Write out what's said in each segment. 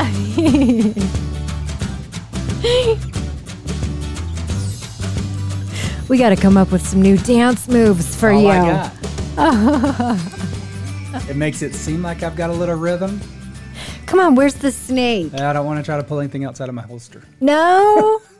we got to come up with some new dance moves for All you. I it makes it seem like I've got a little rhythm. Come on, where's the snake? I don't want to try to pull anything outside of my holster. No.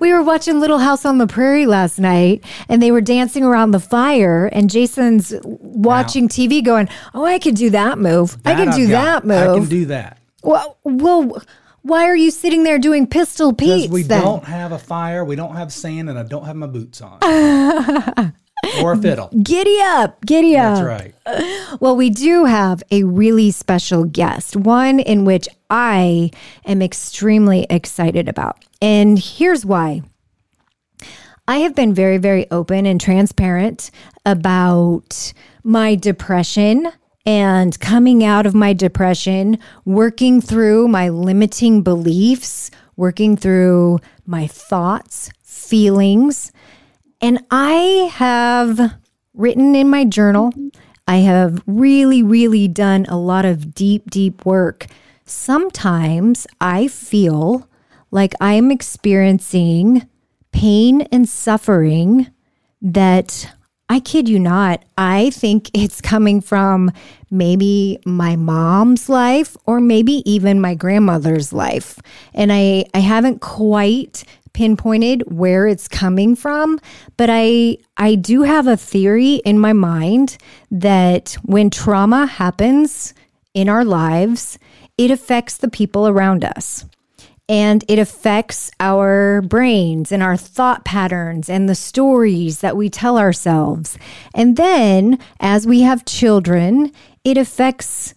We were watching Little House on the Prairie last night and they were dancing around the fire and Jason's watching TV going, "Oh, I could do that move. I That can do I've that got. I can do that. Well, well, why are you sitting there doing pistol Because Pete's we then? don't have a fire, we don't have sand, and I don't have my boots on. or a fiddle. Giddy up, giddy up. That's right. Well, we do have a really special guest, one in which I am extremely excited about. And here's why. I have been very, very open and transparent about my depression and coming out of my depression, working through my limiting beliefs, working through my thoughts, feelings. And I have written in my journal, I have really, really done a lot of deep, deep work. Sometimes I feel like I am experiencing pain and suffering that I kid you not, I think it's coming from maybe my mom's life or maybe even my grandmother's life. And I, I haven't quite pinpointed where it's coming from, but I I do have a theory in my mind that when trauma happens in our lives, it affects the people around us and it affects our brains and our thought patterns and the stories that we tell ourselves. And then as we have children, it affects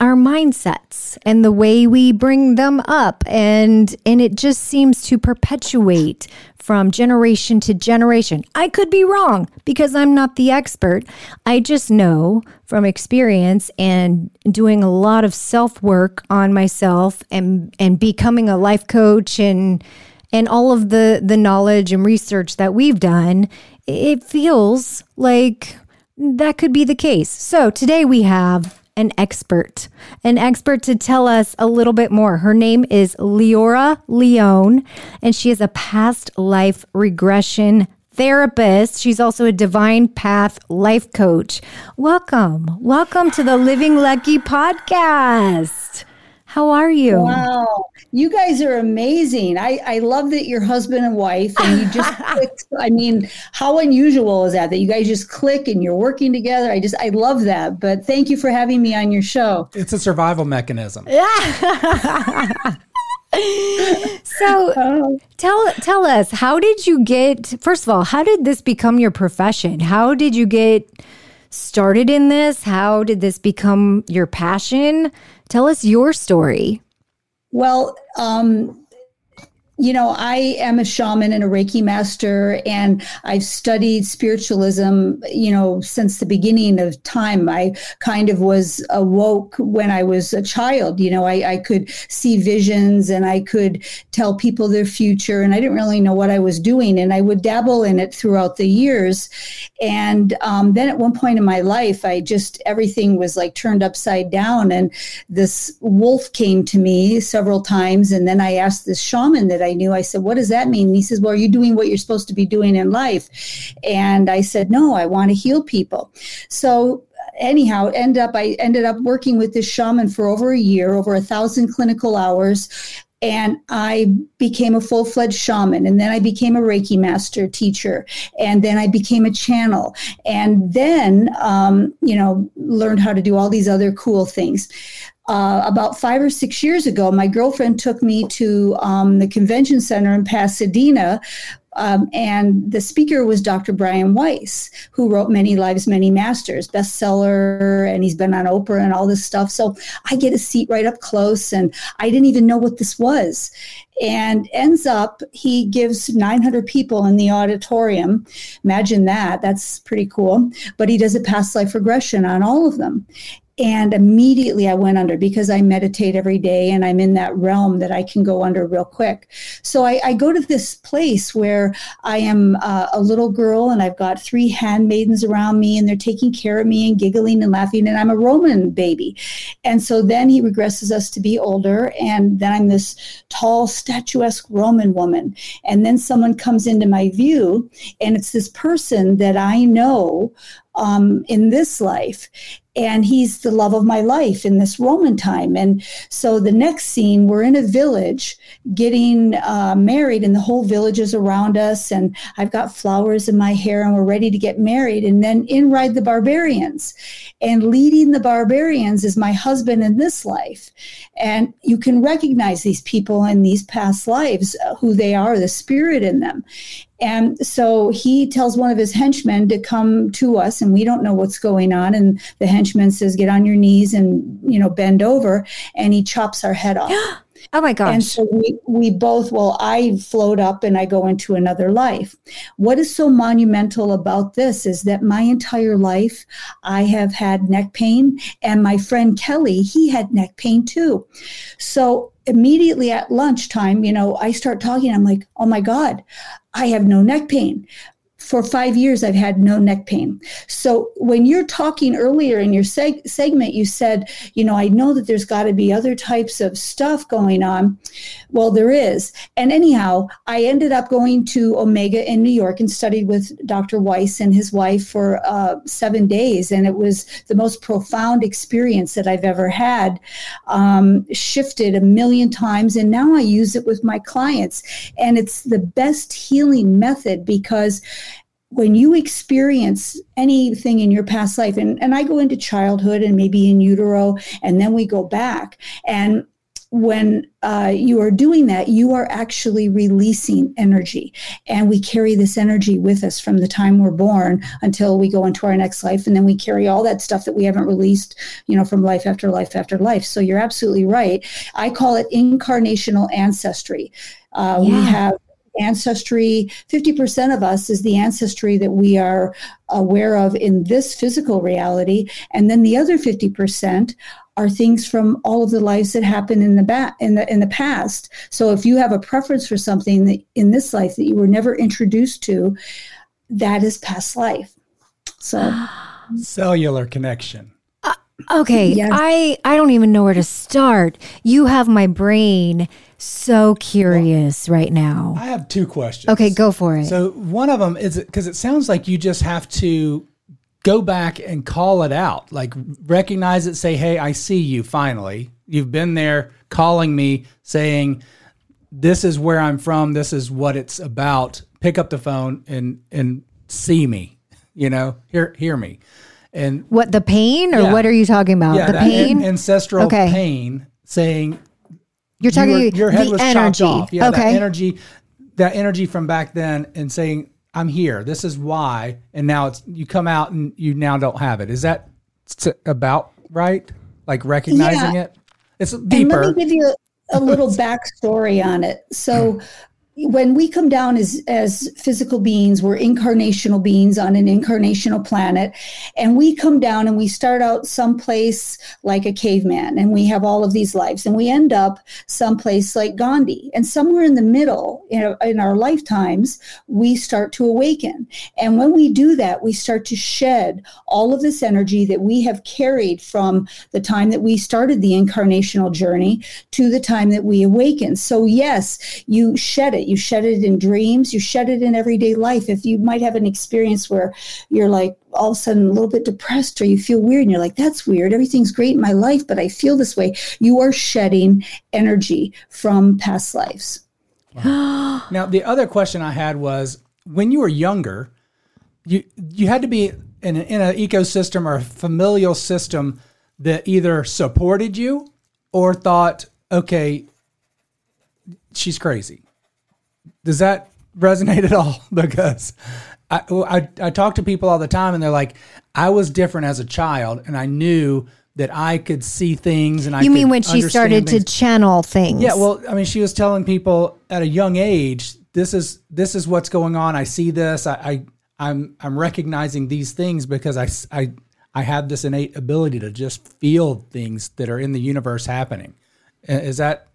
our mindsets and the way we bring them up and and it just seems to perpetuate from generation to generation. I could be wrong because I'm not the expert. I just know from experience and doing a lot of self-work on myself and and becoming a life coach and and all of the the knowledge and research that we've done, it feels like that could be the case. So today we have an expert, an expert to tell us a little bit more. Her name is Leora Leone, and she is a past life regression therapist. She's also a divine path life coach. Welcome. Welcome to the Living Lucky podcast. How are you? Wow, you guys are amazing. I, I love that you're husband and wife and you just clicked. I mean, how unusual is that that you guys just click and you're working together? I just I love that. But thank you for having me on your show. It's a survival mechanism. Yeah. so oh. tell tell us, how did you get first of all, how did this become your profession? How did you get started in this? How did this become your passion? Tell us your story. Well, um, you know, I am a shaman and a Reiki master, and I've studied spiritualism, you know, since the beginning of time. I kind of was awoke when I was a child. You know, I, I could see visions and I could tell people their future, and I didn't really know what I was doing. And I would dabble in it throughout the years. And um, then at one point in my life, I just, everything was like turned upside down. And this wolf came to me several times. And then I asked this shaman that I knew, I said, What does that mean? And he says, Well, are you doing what you're supposed to be doing in life? And I said, No, I want to heal people. So anyhow end up i ended up working with this shaman for over a year over a thousand clinical hours and I became a full fledged shaman. And then I became a Reiki master teacher. And then I became a channel. And then, um, you know, learned how to do all these other cool things. Uh, about five or six years ago, my girlfriend took me to um, the convention center in Pasadena um, and the speaker was Dr. Brian Weiss, who wrote Many Lives, Many Masters, bestseller, and he's been on Oprah and all this stuff. So I get a seat right up close, and I didn't even know what this was. and ends up he gives 900 people in the auditorium imagine that that's pretty cool but he does a past life regression on all of them and immediately I went under because I meditate every day and I'm in that realm that I can go under real quick. So I, I go to this place where I am uh, a little girl and I've got three handmaidens around me and they're taking care of me and giggling and laughing. And I'm a Roman baby. And so then he regresses us to be older. And then I'm this tall, statuesque Roman woman. And then someone comes into my view and it's this person that I know um, in this life and he's the love of my life in this Roman time. And so the next scene, we're in a village getting uh, married, and the whole village is around us, and I've got flowers in my hair, and we're ready to get married. And then in ride the barbarians, and leading the barbarians is my husband in this life. And you can recognize these people in these past lives, uh, who they are, the spirit in them. And so he tells one of his henchmen to come to us, and we don't know what's going on. And the henchman says, "Get on your knees and you know bend over," and he chops our head off. oh my gosh! And so we we both well, I float up and I go into another life. What is so monumental about this is that my entire life I have had neck pain, and my friend Kelly he had neck pain too. So immediately at lunchtime, you know, I start talking. I'm like, oh my God, I have no neck pain for five years, I've had no neck pain. So when you're talking earlier in your seg- segment, you said, you know, I know that there's got to be other types of stuff going on. Well, there is. And anyhow, I ended up going to Omega in New York and studied with Dr. Weiss and his wife for uh, seven days. And it was the most profound experience that I've ever had, um, shifted a million times. And now I use it with my clients. And it's the best healing method because when you experience anything in your past life, and, and I go into childhood and maybe in utero, and then we go back. And when uh, you are doing that, you are actually releasing energy. And we carry this energy with us from the time we're born until we go into our next life. And then we carry all that stuff that we haven't released, you know, from life after life after life. So you're absolutely right. I call it incarnational ancestry. Uh, yeah. We have ancestry. 50% of us is the ancestry that we are aware of in this physical reality. And then the other 50% are things from all of the lives that happened in the back in the in the past. So if you have a preference for something that in this life that you were never introduced to that is past life. So cellular connection okay yes. i i don't even know where to start you have my brain so curious well, right now. I have two questions. Okay, go for it. So one of them is because it sounds like you just have to go back and call it out, like recognize it, say, "Hey, I see you." Finally, you've been there, calling me, saying, "This is where I'm from. This is what it's about." Pick up the phone and and see me. You know, hear hear me. And what the pain or yeah, what are you talking about? Yeah, the pain, ancestral okay. pain, saying you're talking your, your head was energy. chopped off. Yeah, okay. that energy, that energy from back then, and saying, "I'm here. This is why." And now it's you come out and you now don't have it. Is that about right? Like recognizing yeah. it. It's deeper. And let me give you a, a little backstory on it. So when we come down as as physical beings we're incarnational beings on an incarnational planet and we come down and we start out someplace like a caveman and we have all of these lives and we end up someplace like gandhi. And somewhere in the middle in, in our lifetimes we start to awaken. And when we do that we start to shed all of this energy that we have carried from the time that we started the incarnational journey to the time that we awaken. So yes you shed it you shed it in dreams, you shed it in everyday life. If you might have an experience where you're like all of a sudden a little bit depressed or you feel weird and you're like, that's weird. Everything's great in my life, but I feel this way. You are shedding energy from past lives. Wow. now, the other question I had was when you were younger, you you had to be in, in an ecosystem or a familial system that either supported you or thought, okay, she's crazy does that resonate at all? Because I, I, I talk to people all the time and they're like, I was different as a child and I knew that I could see things and I You mean when she started things. to channel things? Yeah, well, I mean, she was telling people at a young age, this is this is what's going on. I see this. I, I I'm I'm recognizing these things because I I I have this innate ability to just feel things that are in the universe happening. Is that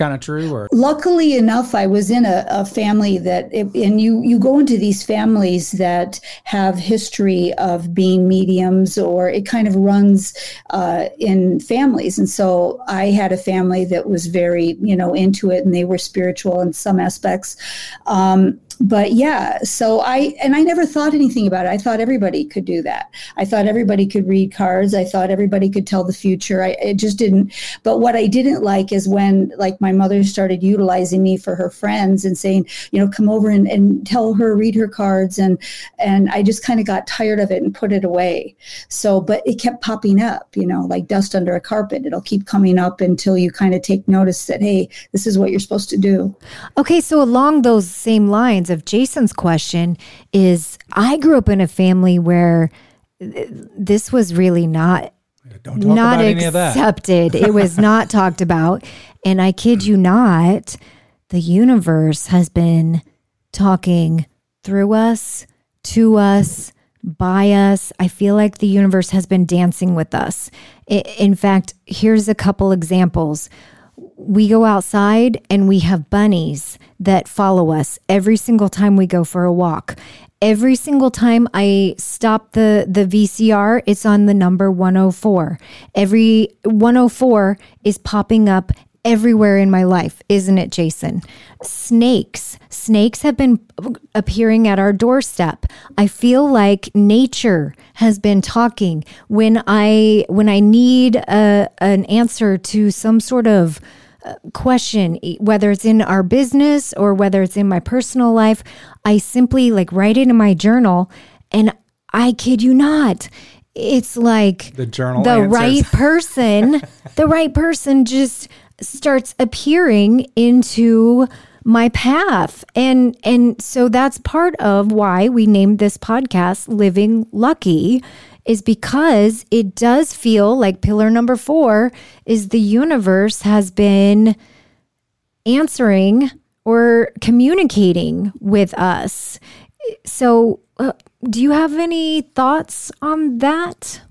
kind of true or? Luckily enough i was in a, a family that and you you go into these families that have history of being mediums or it kind of runs uh, in families. And so i had a family that was very you know into it and they were spiritual in some aspects. Um, but yeah so i and i never thought anything about it. I thought everybody could do that. I thought everybody could read cards. I thought everybody could tell the future. I it just didn't. But what i didn't like is when like my mother started utilizing me for her friends and saying you know come over and, and tell her read her cards. And and i just kind of got tired of it and put it away. So but it kept popping up you know like dust under a carpet. It'll keep coming up until you kind of take notice that hey this is what you're supposed to do. Okay, so along those same lines of Jason's question is I grew up in a family where th- this was really not don't talk not about any of that? accepted. it was not talked about. And I kid you not, the universe has been talking through us, to us, by us. I feel like the universe has been dancing with us. In fact, here's a couple examples. We go outside and we have bunnies that follow us every single time we go for a walk. Every single time I stop the the VCR, it's on the number 104. Every 104 is popping up everywhere in my life, isn't it, Jason? Snakes. Snakes have been appearing at our doorstep. I feel like nature has been talking when I when I need a, an answer to some sort of question whether it's in our business or whether it's in my personal life i simply like write it in my journal and i kid you not it's like The journal the answers. right person the right person just starts appearing into my path and and so that's part of why we named this podcast living lucky is because it does feel like pillar number 4 is the universe has been answering or communicating with us. So uh, do you have any thoughts on that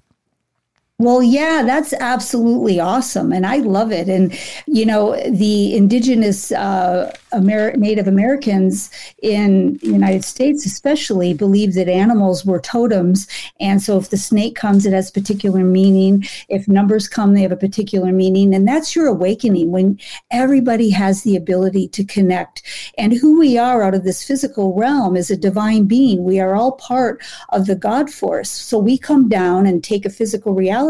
Well, yeah, that's absolutely awesome. And I love it. And, you know, the indigenous uh, Amer- Native Americans in the United States, especially, believe that animals were totems. And so if the snake comes, it has particular meaning. If numbers come, they have a particular meaning. And that's your awakening when everybody has the ability to connect. And who we are out of this physical realm is a divine being. We are all part of the God force. So we come down and take a physical reality.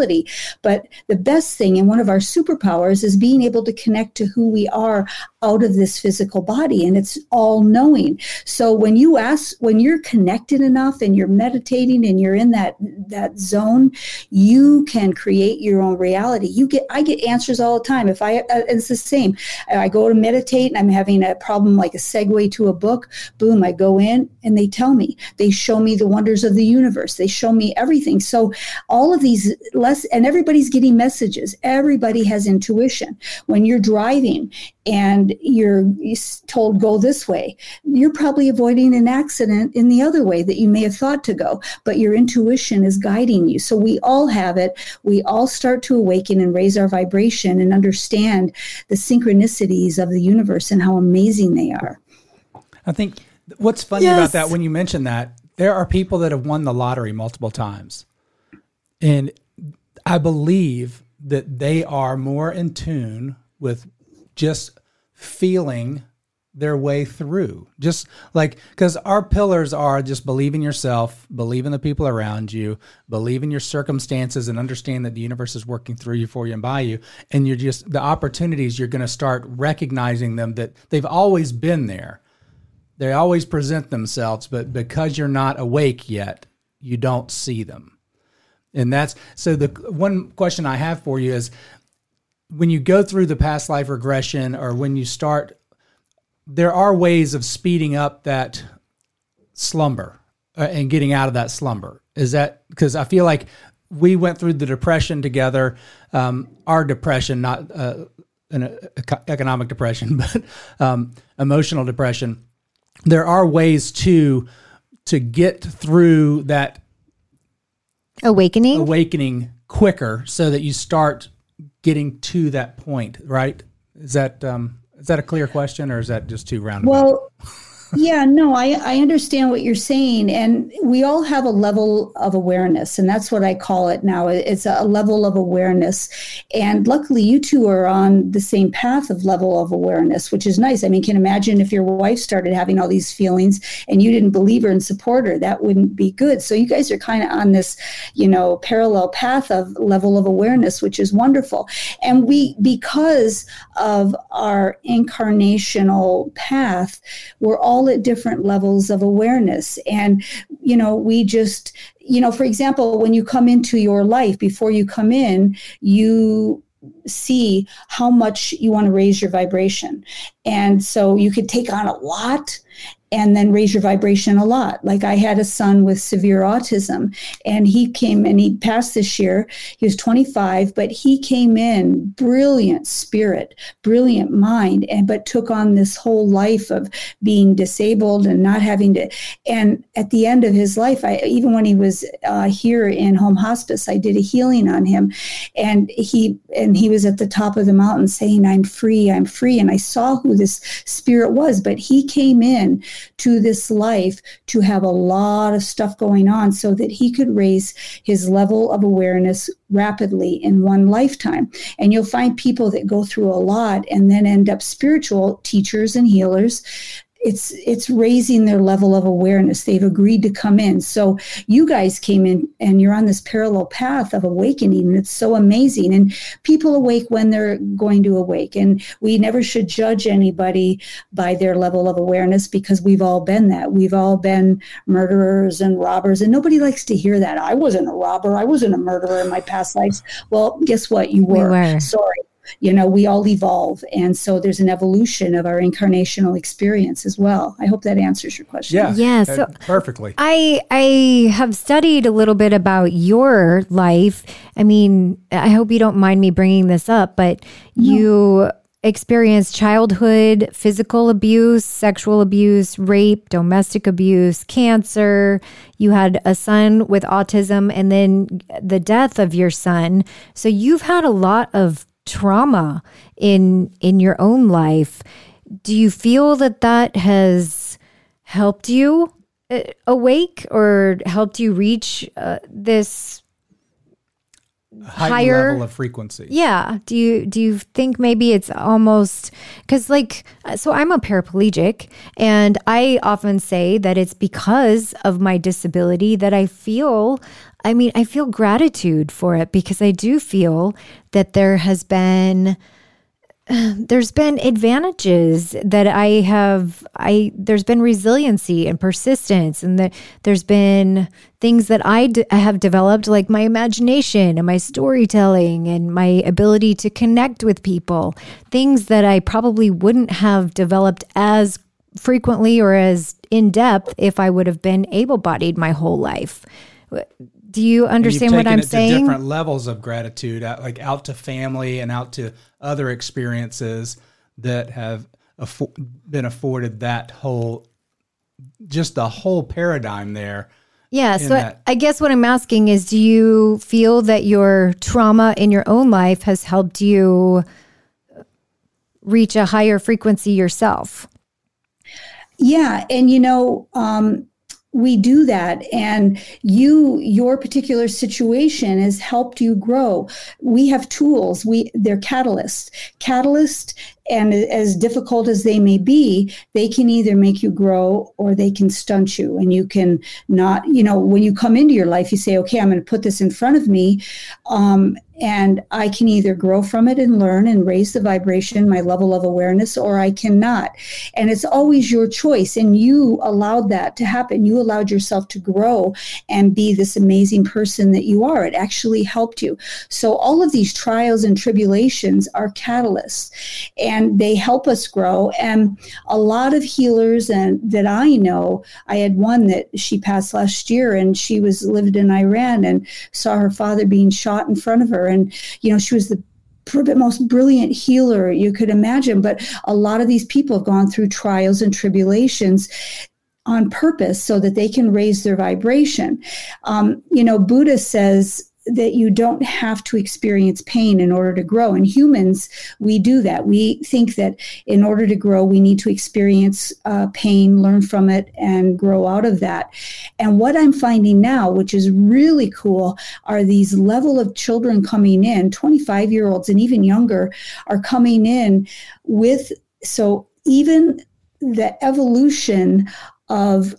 But the best thing and one of our superpowers is being able to connect to who we are out of this physical body and it's all knowing. So when you ask when you're connected enough and you're meditating and you're in that that zone, you can create your own reality. You get I get answers all the time. If I uh, it's the same. I go to meditate and I'm having a problem like a segue to a book, boom, I go in and they tell me. They show me the wonders of the universe. They show me everything. So all of these less and everybody's getting messages. Everybody has intuition. When you're driving and you're told go this way, you're probably avoiding an accident in the other way that you may have thought to go, but your intuition is guiding you. So we all have it. We all start to awaken and raise our vibration and understand the synchronicities of the universe and how amazing they are. I think what's funny Yes. about that when you mention that, there are people that have won the lottery multiple times. And I believe that they are more in tune with just feeling their way through. Just like, because our pillars are just believe in yourself, believe in the people around you, believe in your circumstances, and understand that the universe is working through you, for you, and by you. And you're just, the opportunities, you're going to start recognizing them that they've always been there. They always present themselves, but because you're not awake yet, you don't see them. And that's so the one question I have for you is when you go through the past life regression or when you start there are ways of speeding up that slumber uh, and getting out of that slumber. Is that because I feel like we went through the depression together. Um, our depression, not uh, an economic depression, but um, emotional depression. There are ways to to get through that awakening awakening quicker, so that you start getting to that point. Right? Is that um, is that a clear question, or is that just too roundabout? Well yeah, no, I, I understand what you're saying. And we all have a level of awareness, and that's what I call it now. It's a level of awareness. And luckily, you two are on the same path of level of awareness, which is nice. I mean, can imagine if your wife started having all these feelings and you didn't believe her and support her, that wouldn't be good. So you guys are kind of on this, you know, parallel path of level of awareness, which is wonderful. And we, because of our incarnational path, we're all all at different levels of awareness. And, you know, we just, you know, for example, when you come into your life, before you come in, you see how much you want to raise your vibration. And so you could take on a lot and then raise your vibration a lot. Like I had a son with severe autism and he came and he passed this year. He was 25, but he came in brilliant spirit, brilliant mind, and but took on this whole life of being disabled and not having to. And at the end of his life, I even when he was uh, here in home hospice, I did a healing on him, and he and he was at the top of the mountain saying, "I'm free, I'm free," and I saw who this spirit was, but he came in to this life to have a lot of stuff going on so that he could raise his level of awareness rapidly in one lifetime. And you'll find people that go through a lot and then end up spiritual teachers and healers it's it's raising their level of awareness. They've agreed to come in. So you guys came in and you're on this parallel path of awakening and it's so amazing. And people awake when they're going to awake. And we never should judge anybody by their level of awareness because we've all been that. We've all been murderers and robbers and nobody likes to hear that. I wasn't a robber. I wasn't a murderer in my past lives. Well guess what? You were, we were. sorry you know we all evolve and so there's an evolution of our incarnational experience as well i hope that answers your question yeah yeah so perfectly i i have studied a little bit about your life i mean i hope you don't mind me bringing this up but no. you experienced childhood physical abuse, sexual abuse, rape, domestic abuse, cancer. You had a son with autism and then the death of your son. So you've had a lot of trauma in in your own life. Do you feel that that has helped you uh, awake or helped you reach uh, this higher level of frequency. Yeah. Do you do you think maybe it's almost because like uh, so i'm a paraplegic and i often say that it's because of my disability that i feel I mean, I feel gratitude for it because I do feel that there has been there's been advantages that I have I there's been resiliency and persistence and that there's been things that I, have developed like my imagination and my storytelling and my ability to connect with people. Things that I probably wouldn't have developed as frequently or as in depth if I would have been able bodied my whole life do you understand what I'm saying? different levels of gratitude, like out to family and out to other experiences that have affo- been afforded that whole, just the whole paradigm there. Yeah. So that. I guess what I'm asking is do you feel that your trauma in your own life has helped you reach a higher frequency yourself? Yeah. And, you know, um, we do that. And you your particular situation has helped you grow. We have tools. We they're catalyst catalyst and as difficult as they may be they can either make you grow or they can stunt you and you can not you know when you come into your life you say okay i'm going to put this in front of me um, and I can either grow from it and learn and raise the vibration, my level of awareness, or I cannot. And it's always your choice. And you allowed that to happen. You allowed yourself to grow and be this amazing person that you are. It actually helped you. So all of these trials and tribulations are catalysts. And and they help us grow. And a lot of healers and that I know, I had one that she passed last year, and she was lived in Iran and saw her father being shot in front of her, and you know she was the most brilliant healer you could imagine. But a lot of these people have gone through trials and tribulations on purpose so that they can raise their vibration. Um, you know, Buddha says that you don't have to experience pain in order to grow. And humans, we do that. We think that in order to grow, we need to experience uh, pain, learn from it, and grow out of that. And what I'm finding now, which is really cool, are these level of children coming in, 25 year olds and even younger, are coming in with so even the evolution of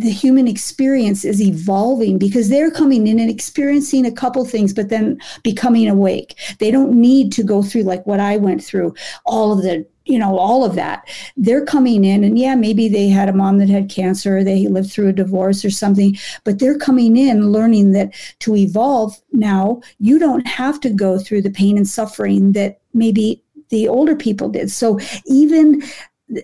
the human experience is evolving because they're coming in and experiencing a couple things but then becoming awake. They don't need to go through like what i went through all of the you know all of that. They're coming in and yeah maybe they had a mom that had cancer or they lived through a divorce or something but they're coming in learning that to evolve now you don't have to go through the pain and suffering that maybe the older people did. So even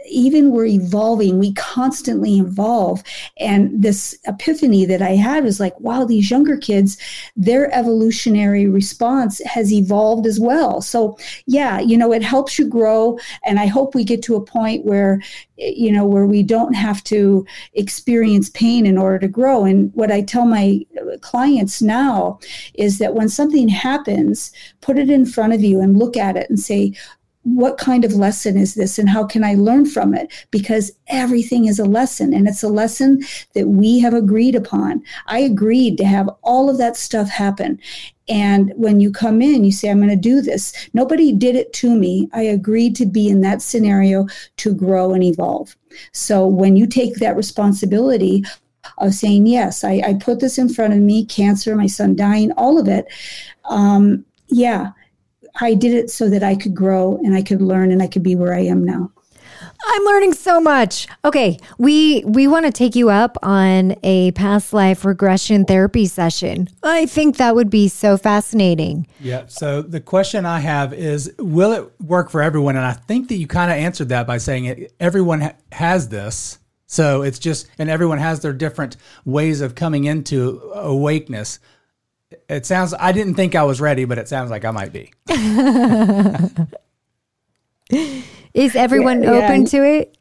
even we're evolving, we constantly evolve. And this epiphany that I had was like, wow, these younger kids, their evolutionary response has evolved as well. So, yeah, you know, it helps you grow. And I hope we get to a point where, you know, where we don't have to experience pain in order to grow. And what I tell my clients now is that when something happens, put it in front of you and look at it and say, what kind of lesson is this and how can I learn from it? Because everything is a lesson and it's a lesson that we have agreed upon. I agreed to have all of that stuff happen. And when you come in, you say, I'm going to do this. Nobody did it to me. I agreed to be in that scenario to grow and evolve. So when you take that responsibility of saying, Yes, I, I put this in front of me cancer, my son dying, all of it. Um, yeah, I did it so that I could grow and I could learn and I could be where I am now. I'm learning so much. Okay, we we want to take you up on a past life regression therapy session. I think that would be so fascinating. Yeah. So the question I have is, will it work for everyone? And I think that you kind of answered that by saying it. Everyone ha- has this, so it's just, and everyone has their different ways of coming into awakeness it sounds I didn't think I was ready, but it sounds like I might be. Is everyone yeah, open yeah. to it?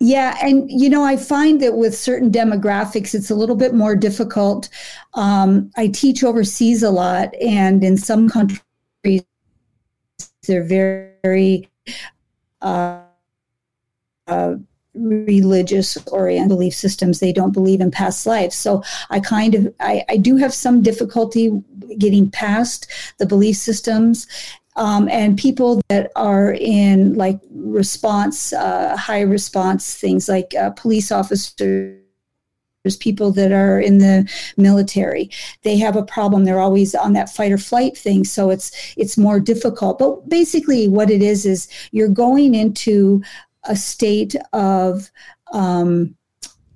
Yeah, and you know, I find that with certain demographics, it's a little bit more difficult. Um, I teach overseas a lot, and in some countries, they're very uh, uh, religious oriented belief systems they don't believe in past lives. So i kind of I, I do have some difficulty getting past the belief systems um, and people that are in like response uh, high response things like uh, police officers people that are in the military they have a problem. They're always on that fight or flight thing. So it's it's more difficult. But basically what it is is you're going into a state of um,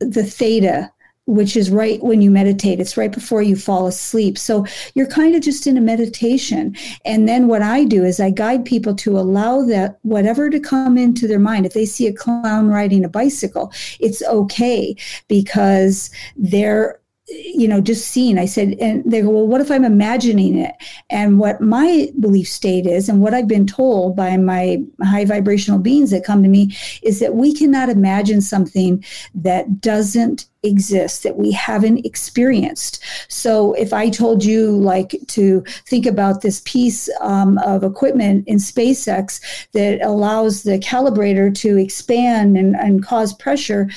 the theta which is right when you meditate. It's right before you fall asleep. So you're kind of just in a meditation. And then what I do is I guide people to allow that whatever to come into their mind. If they see a clown riding a bicycle, it's okay because they're you know, just seen. I said, and they go, well, what if I'm imagining it? And what my belief state is, and what I've been told by my high vibrational beings that come to me, is that we cannot imagine something that doesn't exist that we haven't experienced. So if I told you like to think about this piece um, of equipment in SpaceX that allows the calibrator to expand and, and cause pressure,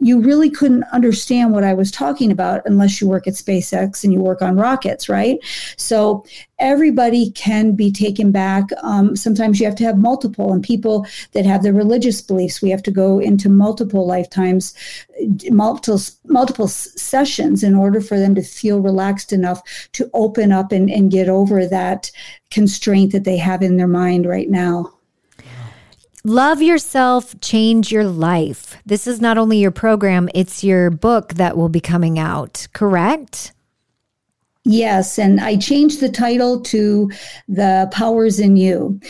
you really couldn't understand what I was talking about unless you work at SpaceX and you work on rockets, right? So everybody can be taken back. Um, sometimes you have to have multiple, and people that have the religious beliefs, we have to go into multiple lifetimes, multiple multiple sessions in order for them to feel relaxed enough to open up and, and get over that constraint that they have in their mind right now. Love yourself, change your life. This is not only your program, it's your book that will be coming out, correct? Yes, and I changed the title to The Powers in You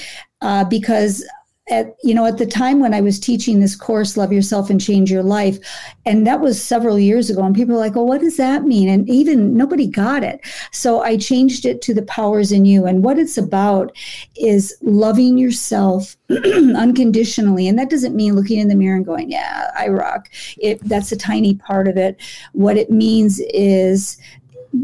uh, because at you know at the time when I was teaching this course, Love Yourself and Change Your Life, and that was several years ago, and people were like, "Well, what does that mean?" And even nobody got it. So I changed it to the powers in you, and what it's about is loving yourself unconditionally, and that doesn't mean looking in the mirror and going, "Yeah, I rock." It that's a tiny part of it. What it means is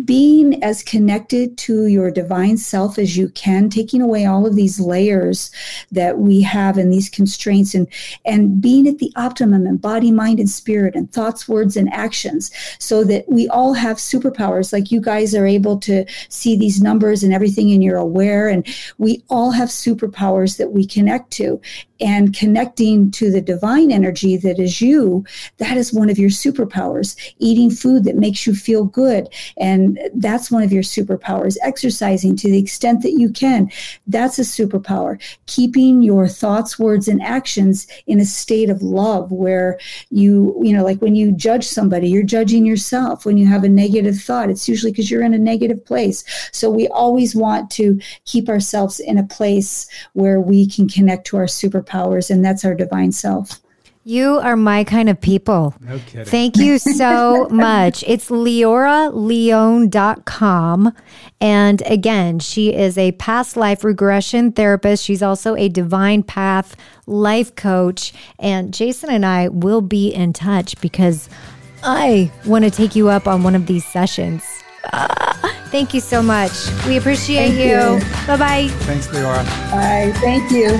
being as connected to your divine self as you can, taking away all of these layers that we have and these constraints and and being at the optimum in body, mind, and spirit and thoughts, words, and actions so that we all have superpowers. Like you guys are able to see these numbers and everything and you're aware and we all have superpowers that we connect to and connecting to the divine energy that is you, that is one of your superpowers. Eating food that makes you feel good, and that's one of your superpowers. Exercising to the extent that you can, that's a superpower. Keeping your thoughts, words, and actions in a state of love where you, you know, like when you judge somebody, you're judging yourself. When you have a negative thought, it's usually because you're in a negative place. So we always want to keep ourselves in a place where we can connect to our superpowers powers, and that's our divine self. You are my kind of people. No kidding. Thank you so much. It's leoraleone.com. And again, she is a past life regression therapist. She's also a divine path life coach. And Jason and I will be in touch because I want to take you up on one of these sessions. Ah, thank you so much. We appreciate Thank you. you. Bye bye. Thanks, Leora. Bye. Thank you.